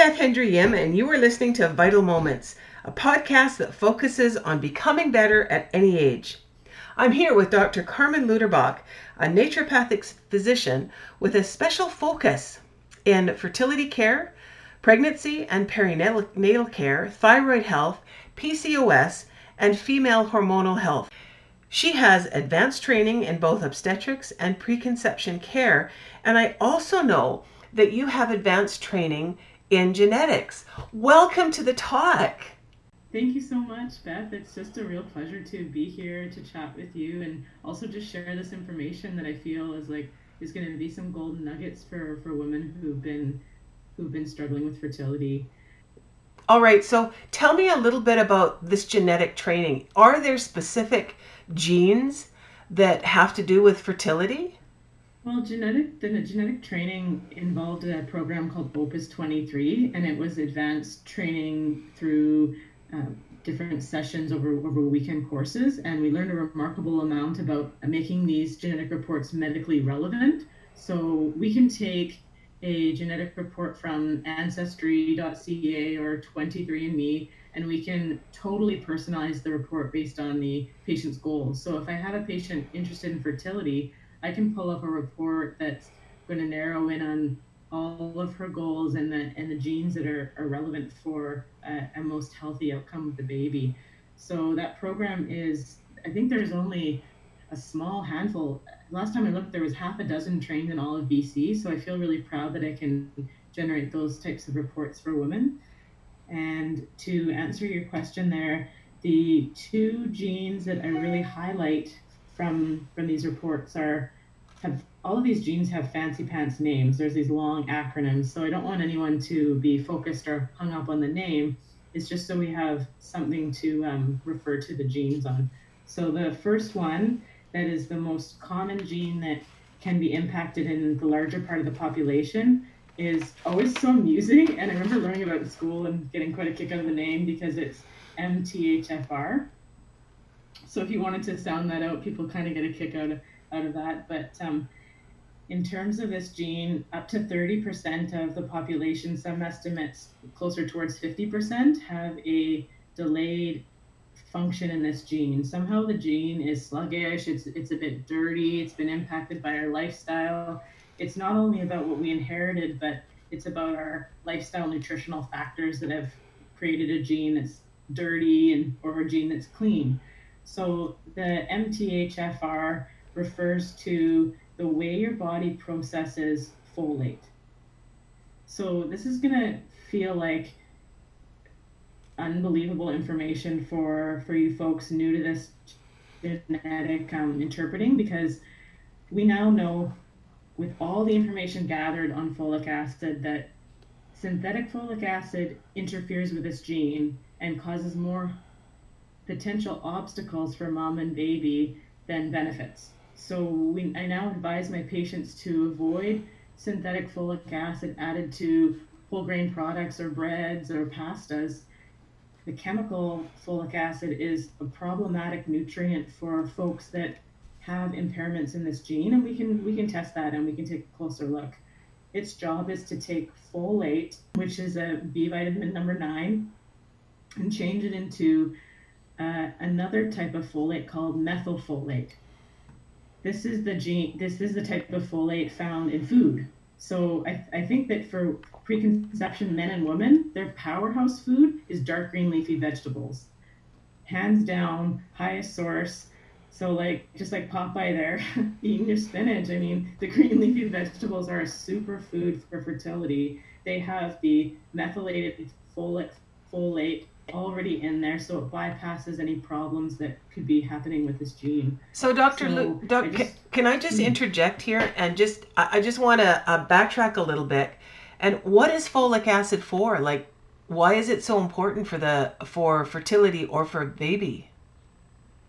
Beth Hendry Yim, and you are listening to Vital Moments, a podcast that focuses on becoming better at any age. I'm here with Dr. Carmen Luderbach, a naturopathic physician with a special focus in fertility care, pregnancy and perinatal care, thyroid health, PCOS, and female hormonal health. She has advanced training in both obstetrics and preconception care, and I also know that you have advanced training in genetics. Welcome to the talk. Thank you so much, Beth. It's just a real pleasure to be here to chat with you and also just share this information that I feel is like is going to be some golden nuggets for for women who've been who've been struggling with fertility. All right, so tell me a little bit about this genetic training. Are there specific genes that have to do with fertility? Well, genetic the genetic training involved a program called Opus 23, and it was advanced training through uh, different sessions over over weekend courses, and we learned a remarkable amount about making these genetic reports medically relevant. So we can take a genetic report from Ancestry.ca or 23andMe, and we can totally personalize the report based on the patient's goals. So if I have a patient interested in fertility, I can pull up a report that's going to narrow in on all of her goals and the and the genes that are, are relevant for a, a most healthy outcome with the baby. So that program is I think there's only a small handful. Last time I looked, there was half a dozen trained in all of BC. So I feel really proud that I can generate those types of reports for women. And to answer your question there, the two genes that I really highlight from from these reports are have all of these genes have fancy pants names. There's these long acronyms, so I don't want anyone to be focused or hung up on the name. It's just so we have something to um, refer to the genes on. So the first one that is the most common gene that can be impacted in the larger part of the population is always so amusing. And I remember learning about it in school and getting quite a kick out of the name because it's MTHFR. So if you wanted to sound that out, people kind of get a kick out of, out of that. But um, in terms of this gene, up to 30% of the population, some estimates closer towards 50%, have a delayed function in this gene. Somehow the gene is sluggish, it's, it's a bit dirty, it's been impacted by our lifestyle. It's not only about what we inherited, but it's about our lifestyle nutritional factors that have created a gene that's dirty and or a gene that's clean. So the MTHFR refers to the way your body processes folate. So this is going to feel like unbelievable information for for you folks new to this genetic um, interpreting because we now know with all the information gathered on folic acid that synthetic folic acid interferes with this gene and causes more potential obstacles for mom and baby than benefits. So we, I now advise my patients to avoid synthetic folic acid added to whole grain products or breads or pastas. The chemical folic acid is a problematic nutrient for folks that have impairments in this gene, and we can we can test that and we can take a closer look. Its job is to take folate, which is a B vitamin number nine, and change it into uh, another type of folate called methylfolate. This is the gene. This is the type of folate found in food. So I, I think that for preconception men and women, their powerhouse food is dark green leafy vegetables, hands down highest source. So like just like Popeye there, eating your spinach. I mean, the green leafy vegetables are a super food for fertility. They have the methylated folate folate already in there, so it bypasses any problems that could be happening with this gene. So, Dr. So Luke, doc, just, can, can, I just mm-hmm. interject here and just I just want to uh, backtrack a little bit. And what is folic acid for? Like, why is it so important for the for fertility or for baby?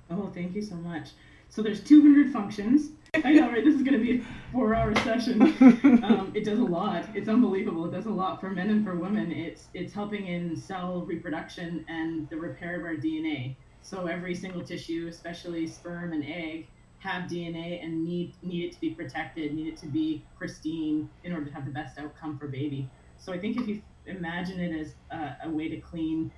Oh, thank you so much. So there's 200 functions I know, right? This is going to be a four-hour session. Um, it does a lot. It's unbelievable. It does a lot for men and for women. It's it's helping in cell reproduction and the repair of our DNA. So every single tissue, especially sperm and egg, have DNA and need need it to be protected, need it to be pristine in order to have the best outcome for baby. So I think if you imagine it as a, a way to clean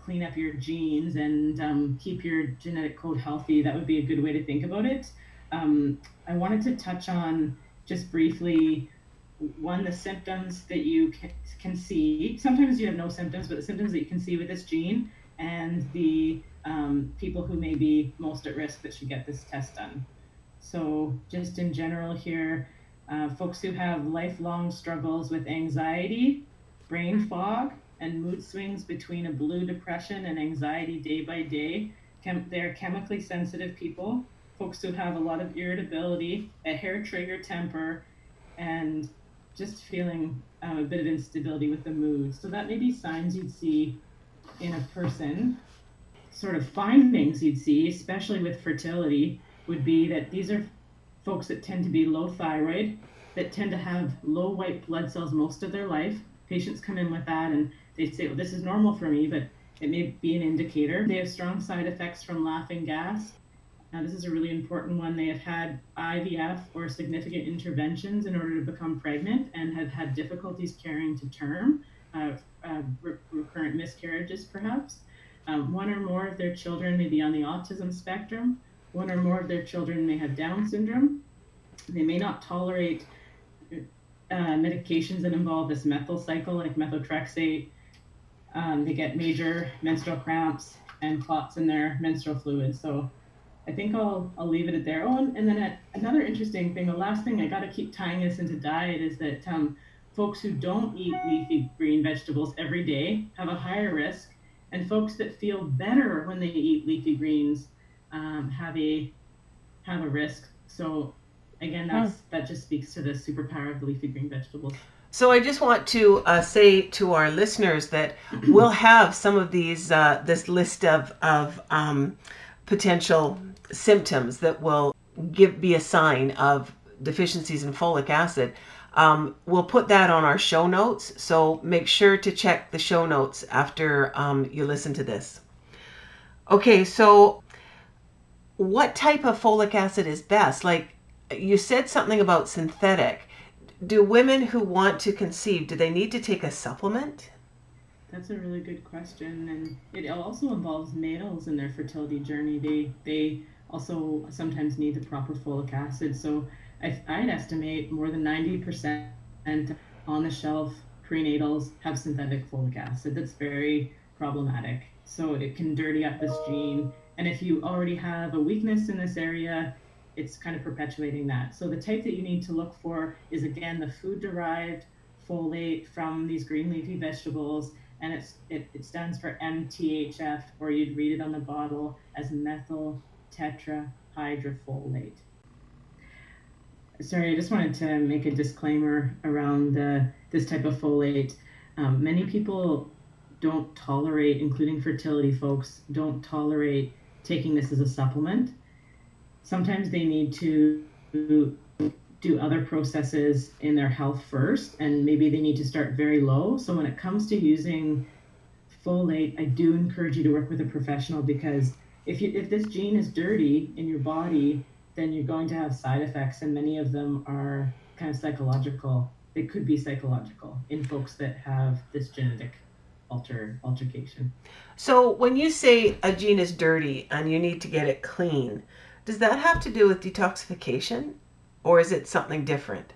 clean up your genes and um, keep your genetic code healthy. That would be a good way to think about it. Um, I wanted to touch on just briefly one the symptoms that you can, see. Sometimes you have no symptoms, but the symptoms that you can see with this gene and the um, people who may be most at risk that should get this test done. So, just in general, here, uh, folks who have lifelong struggles with anxiety, brain fog, and mood swings between a blue depression and anxiety day by day. Chem- they're chemically sensitive people, folks who have a lot of irritability, a hair trigger temper, and just feeling uh, a bit of instability with the mood. So, that may be signs you'd see in a person. Sort of findings you'd see, especially with fertility, would be that these are folks that tend to be low thyroid, that tend to have low white blood cells most of their life. Patients come in with that and they say, well, this is normal for me, but it may be an indicator. They have strong side effects from laughing gas. Now, this is a really important one. They have had IVF or significant interventions in order to become pregnant and have had difficulties carrying to term, uh, uh, re- recurrent miscarriages, perhaps. Um, one or more of their children may be on the autism spectrum. One or more of their children may have Down syndrome. They may not tolerate uh, medications that involve this methyl cycle, like methotrexate. Um, they get major menstrual cramps and clots in their menstrual fluid. So I think I'll, I'll leave it at there. Oh, and, and then a, another interesting thing, the last thing I got to keep tying this into diet is that um, folks who don't eat leafy green vegetables every day have a higher risk, and folks that feel better when they eat leafy greens um, have a have a risk. So again, that's hmm. that just speaks to the superpower of the leafy green vegetables. So I just want to uh, say to our listeners that we'll have some of these uh, this list of of um, potential symptoms that will give be a sign of deficiencies in folic acid. Um, we'll put that on our show notes, so make sure to check the show notes after um, you listen to this. Okay, so what type of folic acid is best? Like you said something about synthetic. Do women who want to conceive, do they need to take a supplement? That's a really good question, and it also involves males in their fertility journey. They they also sometimes need the proper folic acid. So I, I'd estimate more than ninety percent on the shelf prenatals have synthetic folic acid. That's very problematic. So it can dirty up this gene and if you already have a weakness in this area, it's kind of perpetuating that. So the type that you need to look for is again the food derived folate from these green leafy vegetables, and it's it, it stands for MTHF, or you'd read it on the bottle as methyl tetrahydrofolate. Sorry, I just wanted to make a disclaimer around the, this type of folate. Um, many people don't tolerate, including fertility folks, don't tolerate taking this as a supplement. Sometimes they need to do other processes in their health first, and maybe they need to start very low. So when it comes to using folate, I do encourage you to work with a professional because if you if this gene is dirty in your body, then you're going to have side effects, and many of them are kind of psychological. They could be psychological in folks that have this genetic alter altercation. So when you say a gene is dirty and you need to get it clean, does that have to do with detoxification, or is it something different?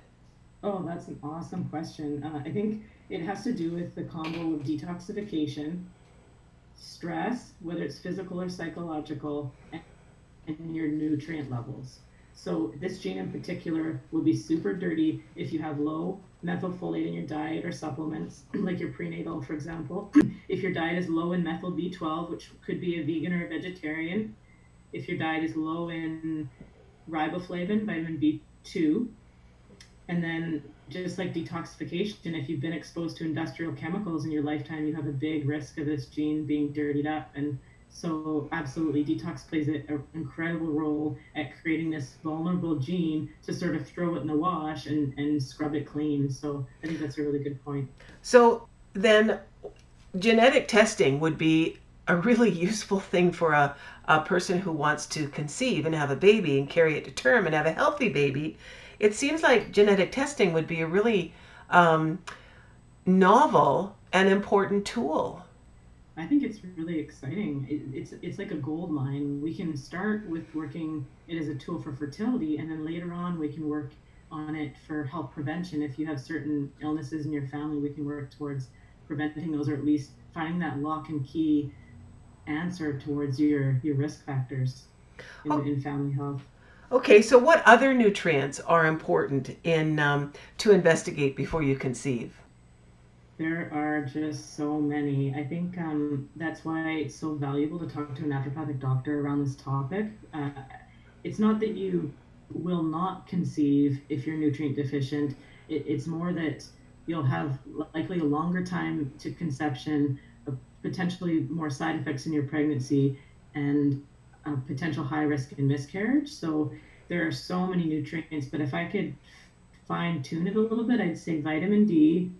Oh, that's an awesome question. Uh, I think it has to do with the combo of detoxification, stress, whether it's physical or psychological, and, your nutrient levels. So this gene in particular will be super dirty if you have low methylfolate in your diet or supplements, like your prenatal, for example. if your diet is low in methyl B12, which could be a vegan or a vegetarian. If your diet is low in riboflavin, vitamin B2. And then just like detoxification, if you've been exposed to industrial chemicals in your lifetime, you have a big risk of this gene being dirtied up and so absolutely, detox plays an incredible role at creating this vulnerable gene to sort of throw it in the wash and, and scrub it clean. So I think that's a really good point. So then genetic testing would be a really useful thing for a, a person who wants to conceive and have a baby and carry it to term and have a healthy baby. It seems like genetic testing would be a really um, novel and important tool. I think it's really exciting. It, it's it's like a gold mine. We can start with working it as a tool for fertility, and then later on we can work on it for health prevention. If you have certain illnesses in your family, we can work towards preventing those, or at least finding that lock and key answer towards your your risk factors in, oh. in family health. Okay, so what other nutrients are important in um, to investigate before you conceive? There are just so many. I think um, that's why it's so valuable to talk to a naturopathic doctor around this topic. Uh, it's not that you will not conceive if you're nutrient deficient. It, it's more that you'll have likely a longer time to conception, potentially more side effects in your pregnancy, and a potential high risk in miscarriage. So there are so many nutrients, but if I could fine tune it a little bit, I'd say vitamin D,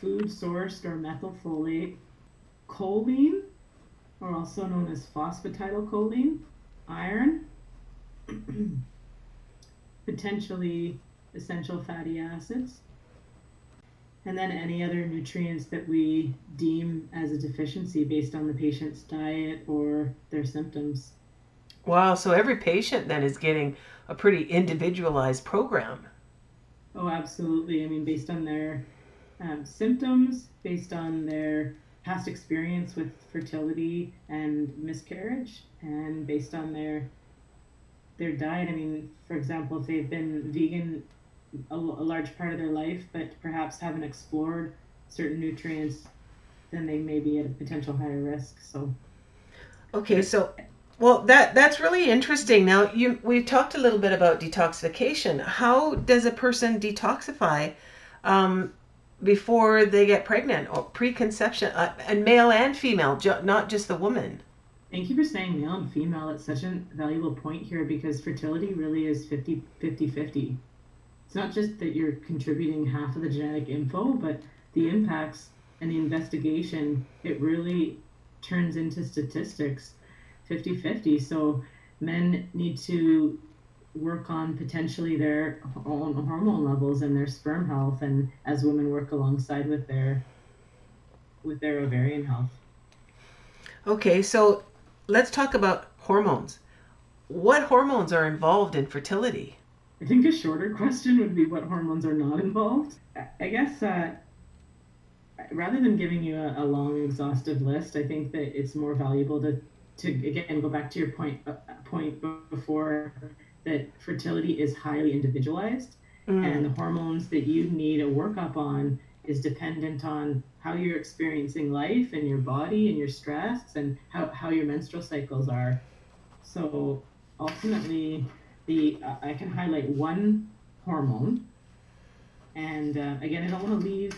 food sourced or methylfolate, choline, or also known as phosphatidylcholine, iron, potentially essential fatty acids, and then any other nutrients that we deem as a deficiency based on the patient's diet or their symptoms. Wow, so every patient then is getting a pretty individualized program. Oh, absolutely. I mean, based on their um, symptoms, based on their past experience with fertility and miscarriage, and based on their their diet. I mean, for example, if they've been vegan a, a large part of their life, but perhaps haven't explored certain nutrients, then they may be at a potential higher risk. So, okay, so well, that that's really interesting. Now, you we've talked a little bit about detoxification. How does a person detoxify um, before they get pregnant or preconception, uh, and male and female, ju- not just the woman? Thank you for saying male and female. It's such a valuable point here because fertility really is 50 50 50 it's not just that you're contributing half of the genetic info, but the impacts and the investigation, it really turns into statistics. 50 50. So men need to work on potentially their own hormone levels and their sperm health and as women work alongside with their with their ovarian health. Okay so let's talk about hormones. What hormones are involved in fertility I think a shorter question would be what hormones are not involved. I guess uh, rather than giving you a, a, long, exhaustive list, I think that it's more valuable to, to again go back to your point uh, point before that fertility is highly individualized, mm. and the hormones that you need a workup on is dependent on how you're experiencing life and your body and your stress and how, how your menstrual cycles are. So ultimately, the uh, I can highlight one hormone, and uh, again, I don't want to leave.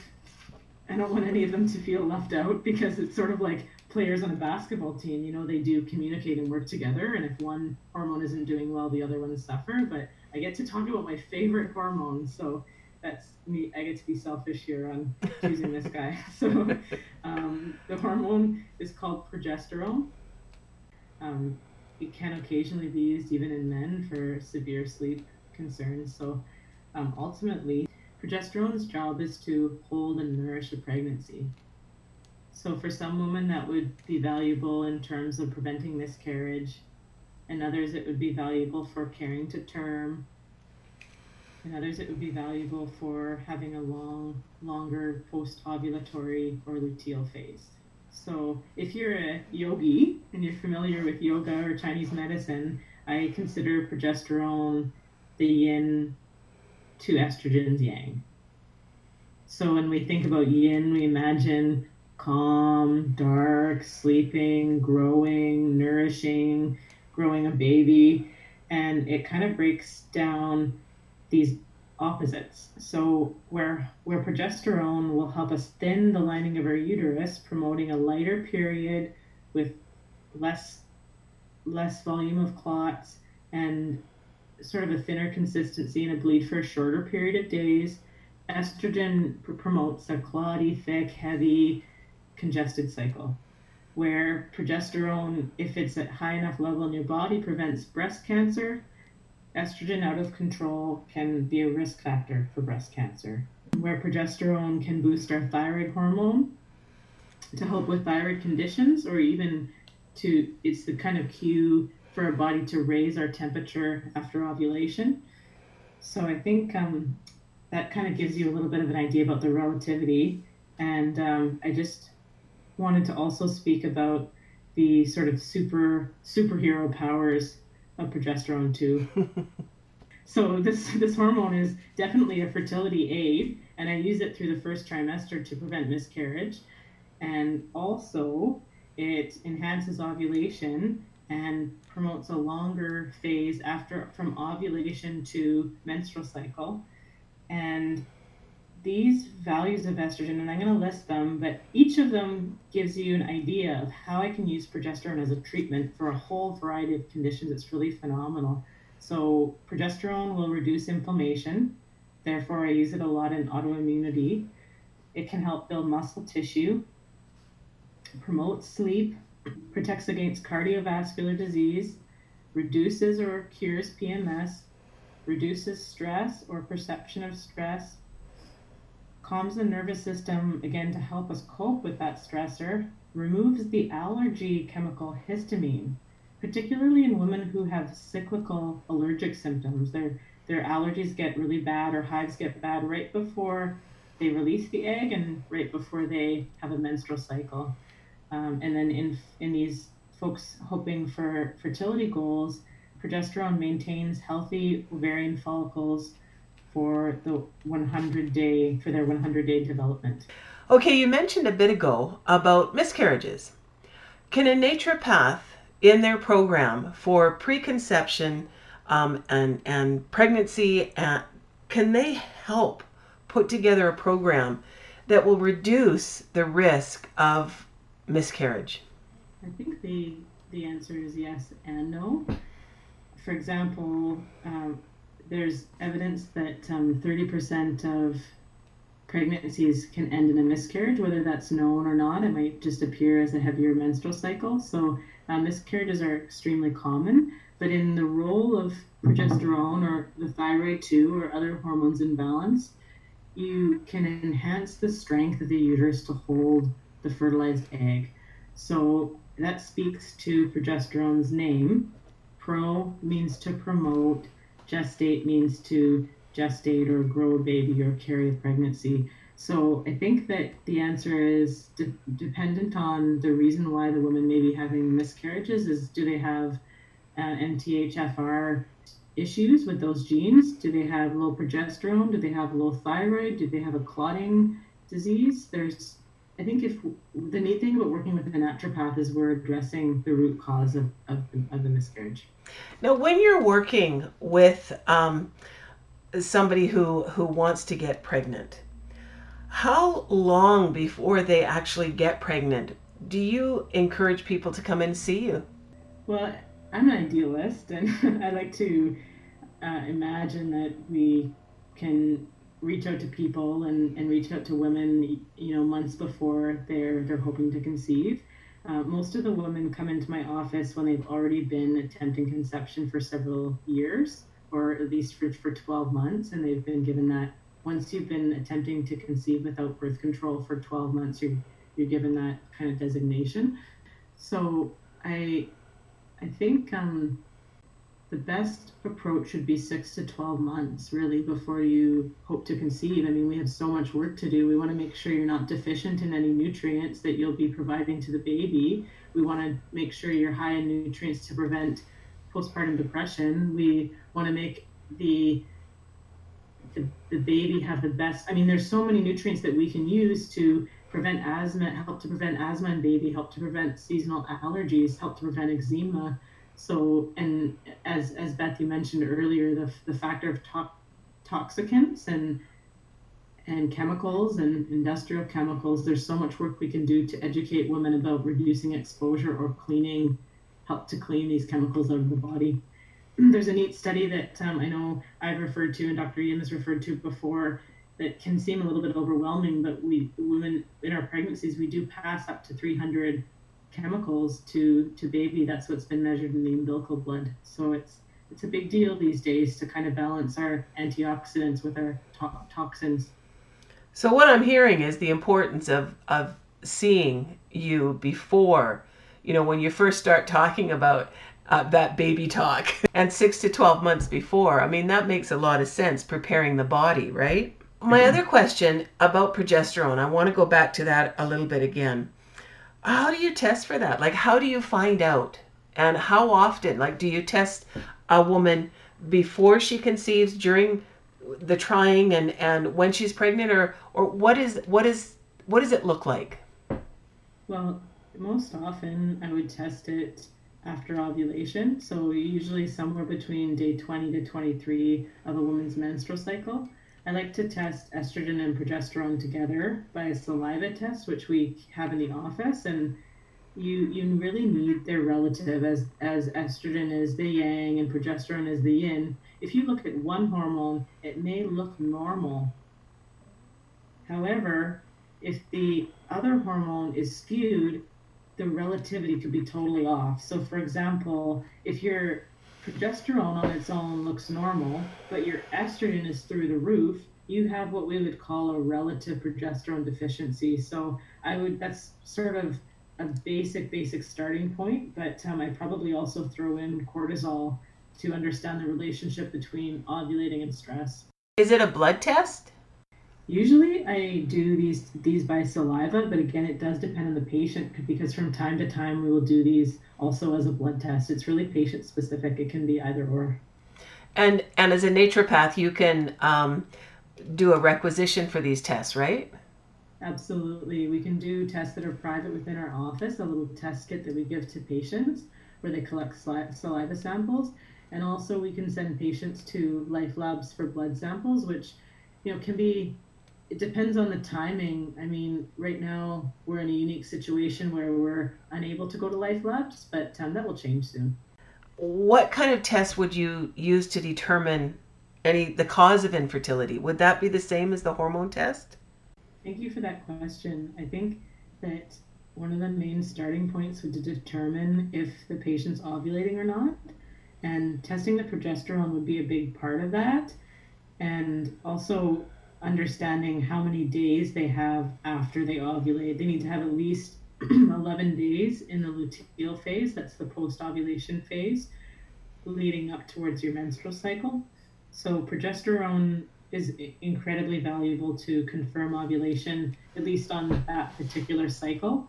I don't want any of them to feel left out because it's sort of like players on a basketball team. You know, they do communicate and work together, and if one hormone isn't doing well, the other ones suffer. But I get to talk about my favorite hormone, so that's me. I get to be selfish here on choosing this guy. So um, the hormone is called progesterone. Um, it can occasionally be used even in men for severe sleep concerns. So um, ultimately, progesterone's job is to hold and nourish a pregnancy. So for some women, that would be valuable in terms of preventing miscarriage. and others, it would be valuable for carrying to term. In others, it would be valuable for having a long, longer post-ovulatory or luteal phase. So if you're a yogi and you're familiar with yoga or Chinese medicine, I consider progesterone the yin to estrogen's yang. So when we think about yin, we imagine calm, dark, sleeping, growing, nourishing, growing a baby. And it kind of breaks down these opposites. So where where progesterone will help us thin the lining of our uterus, promoting a lighter period with less less volume of clots and sort of a thinner consistency and a bleed for a shorter period of days. Estrogen pr- promotes a clotty, thick, heavy, congested cycle. Where progesterone, if it's at high enough level in your body, prevents breast cancer, estrogen out of control can be a risk factor for breast cancer. where progesterone can boost our thyroid hormone to help with thyroid conditions or even to it's the kind of cue for our body to raise our temperature after ovulation. So I think um, that kind of gives you a little bit of an idea about the relativity. And um, I just wanted to also speak about the sort of super superhero powers of progesterone too. so this this hormone is definitely a fertility aid, and I use it through the first trimester to prevent miscarriage, and also it enhances ovulation and promotes a longer phase after from ovulation to menstrual cycle. And these values of estrogen, and I'm going to list them, but each of them gives you an idea of how I can use progesterone as a treatment for a whole variety of conditions. It's really phenomenal. So, progesterone will reduce inflammation, therefore, I use it a lot in autoimmunity. It can help build muscle tissue, promotes sleep, protects against cardiovascular disease, reduces or cures PMS, reduces stress or perception of stress, calms the nervous system again to help us cope with that stressor, removes the allergy chemical histamine, particularly in women who have cyclical allergic symptoms. Their their allergies get really bad or hives get bad right before they release the egg and right before they have a menstrual cycle. Um, and then in in these folks hoping for fertility goals, progesterone maintains healthy ovarian follicles for the 100 day for their 100 day development. Okay, you mentioned a bit ago about miscarriages. Can a naturopath in their program for preconception um, and and pregnancy, uh, can they help put together a program that will reduce the risk of miscarriage? I think the the answer is yes and no. For example, um, there's evidence that um, 30% of pregnancies can end in a miscarriage, whether that's known or not. It might just appear as a heavier menstrual cycle. So uh, miscarriages are extremely common. But in the role of progesterone or the thyroid too, or other hormones in balance, you can enhance the strength of the uterus to hold the fertilized egg. So that speaks to progesterone's name. Pro means to promote, gestate means to gestate or grow a baby or carry a pregnancy. So I think that the answer is de- dependent on the reason why the woman may be having miscarriages is do they have uh, MTHFR issues with those genes? Do they have low progesterone? Do they have low thyroid? Do they have a clotting disease? There's I think if the neat thing about working with a naturopath is we're addressing the root cause of, of, of the miscarriage. Now, when you're working with um, somebody who, who wants to get pregnant, how long before they actually get pregnant do you encourage people to come and see you? Well, I'm an idealist, and I like to uh, imagine that we can reach out to people and, and reach out to women, you know, months before they're they're hoping to conceive. Uh, most of the women come into my office when they've already been attempting conception for several years, or at least for, for 12 months, and they've been given that. Once you've been attempting to conceive without birth control for 12 months, you're, you're given that kind of designation. So I, I think um, the best approach should be six to 12 months really before you hope to conceive. I mean, we have so much work to do. We want to make sure you're not deficient in any nutrients that you'll be providing to the baby. We want to make sure you're high in nutrients to prevent postpartum depression. We want to make the the, the baby have the best i mean there's so many nutrients that we can use to prevent asthma help to prevent asthma in baby help to prevent seasonal allergies help to prevent eczema so, and as as Beth you mentioned earlier, the the factor of to- toxicants and and chemicals and industrial chemicals. There's so much work we can do to educate women about reducing exposure or cleaning, help to clean these chemicals out of the body. There's a neat study that um, I know I've referred to and Dr. Ian has referred to before that can seem a little bit overwhelming, but we women in our pregnancies we do pass up to 300 chemicals to to baby. That's what's been measured in the umbilical blood. So it's it's a big deal these days to kind of balance our antioxidants with our to- toxins. So what I'm hearing is the importance of of seeing you before, you know, when you first start talking about uh, that baby talk and six to 12 months before. I mean, that makes a lot of sense preparing the body, right? My mm-hmm. other question about progesterone, I want to go back to that a little bit again. How do you test for that? Like, how do you find out? And how often? Like, do you test a woman before she conceives, during the trying, and, and when she's pregnant, or or what is what is what does it look like? Well, most often I would test it after ovulation. So usually somewhere between day 20 to 23 of a woman's menstrual cycle. I like to test estrogen and progesterone together by a saliva test, which we have in the office. And you you really need their relative as as estrogen is the yang and progesterone is the yin. If you look at one hormone, it may look normal. However, if the other hormone is skewed, the relativity could be totally off. So, for example, if your progesterone on its own looks normal, but your estrogen is through the roof, you have what we would call a relative progesterone deficiency. So, I would that's sort of a basic, basic starting point, but um, I probably also throw in cortisol to understand the relationship between ovulating and stress. Is it a blood test? Usually I do these these by saliva, but again, it does depend on the patient because from time to time we will do these also as a blood test. It's really patient specific. It can be either or. And and as a naturopath, you can um, do a requisition for these tests, right? Absolutely. We can do tests that are private within our office, a little test kit that we give to patients where they collect saliva samples. And also, we can send patients to Life Labs for blood samples, which you know can be it depends on the timing. I mean, right now we're in a unique situation where we're unable to go to Life Labs, but um, that will change soon. What kind of tests would you use to determine any the cause of infertility? Would that be the same as the hormone test? Thank you for that question. I think that one of the main starting points would to determine if the patient's ovulating or not, and testing the progesterone would be a big part of that. And also understanding how many days they have after they ovulate. They need to have at least 11 days in the luteal phase, that's the post ovulation phase, leading up towards your menstrual cycle. So, progesterone is incredibly valuable to confirm ovulation, at least on that particular cycle.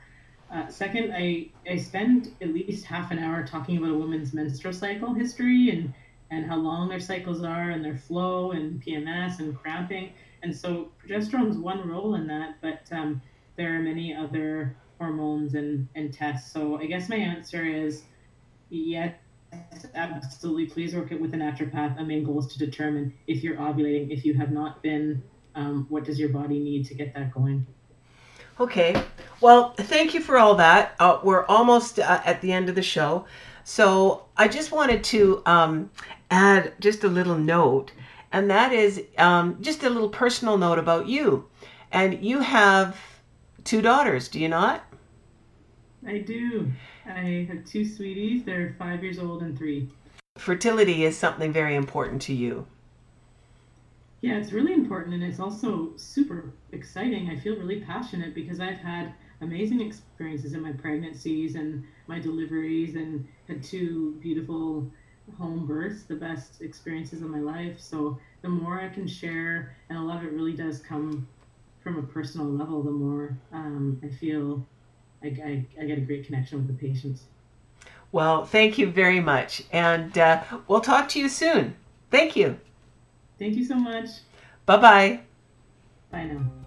Uh, second, I, I spend at least half an hour talking about a woman's menstrual cycle history and, and how long their cycles are and their flow and PMS and cramping and so progesterone's one role in that, but um, there are many other hormones and, and tests. So I guess my answer is yes, absolutely. Please work it with a naturopath. A main goal is to determine if you're ovulating. If you have not been, um, what does your body need to get that going? Okay. Well, thank you for all that. Uh, we're almost uh, at the end of the show. So I just wanted to um, add just a little note and that is um, just a little personal note about you. And you have two daughters, do you not? I do. I have two sweeties. They're five years old and three. Fertility is something very important to you. Yeah, it's really important and it's also super exciting. I feel really passionate because I've had amazing experiences in my pregnancies and my deliveries and had two beautiful home births the best experiences of my life. So the more I can share, and a lot of it really does come from a personal level, the more um, I feel I, I, I, get a great connection with the patients. Well, thank you very much. And uh, we'll talk to you soon. Thank you. Thank you so much. Bye bye. Bye now.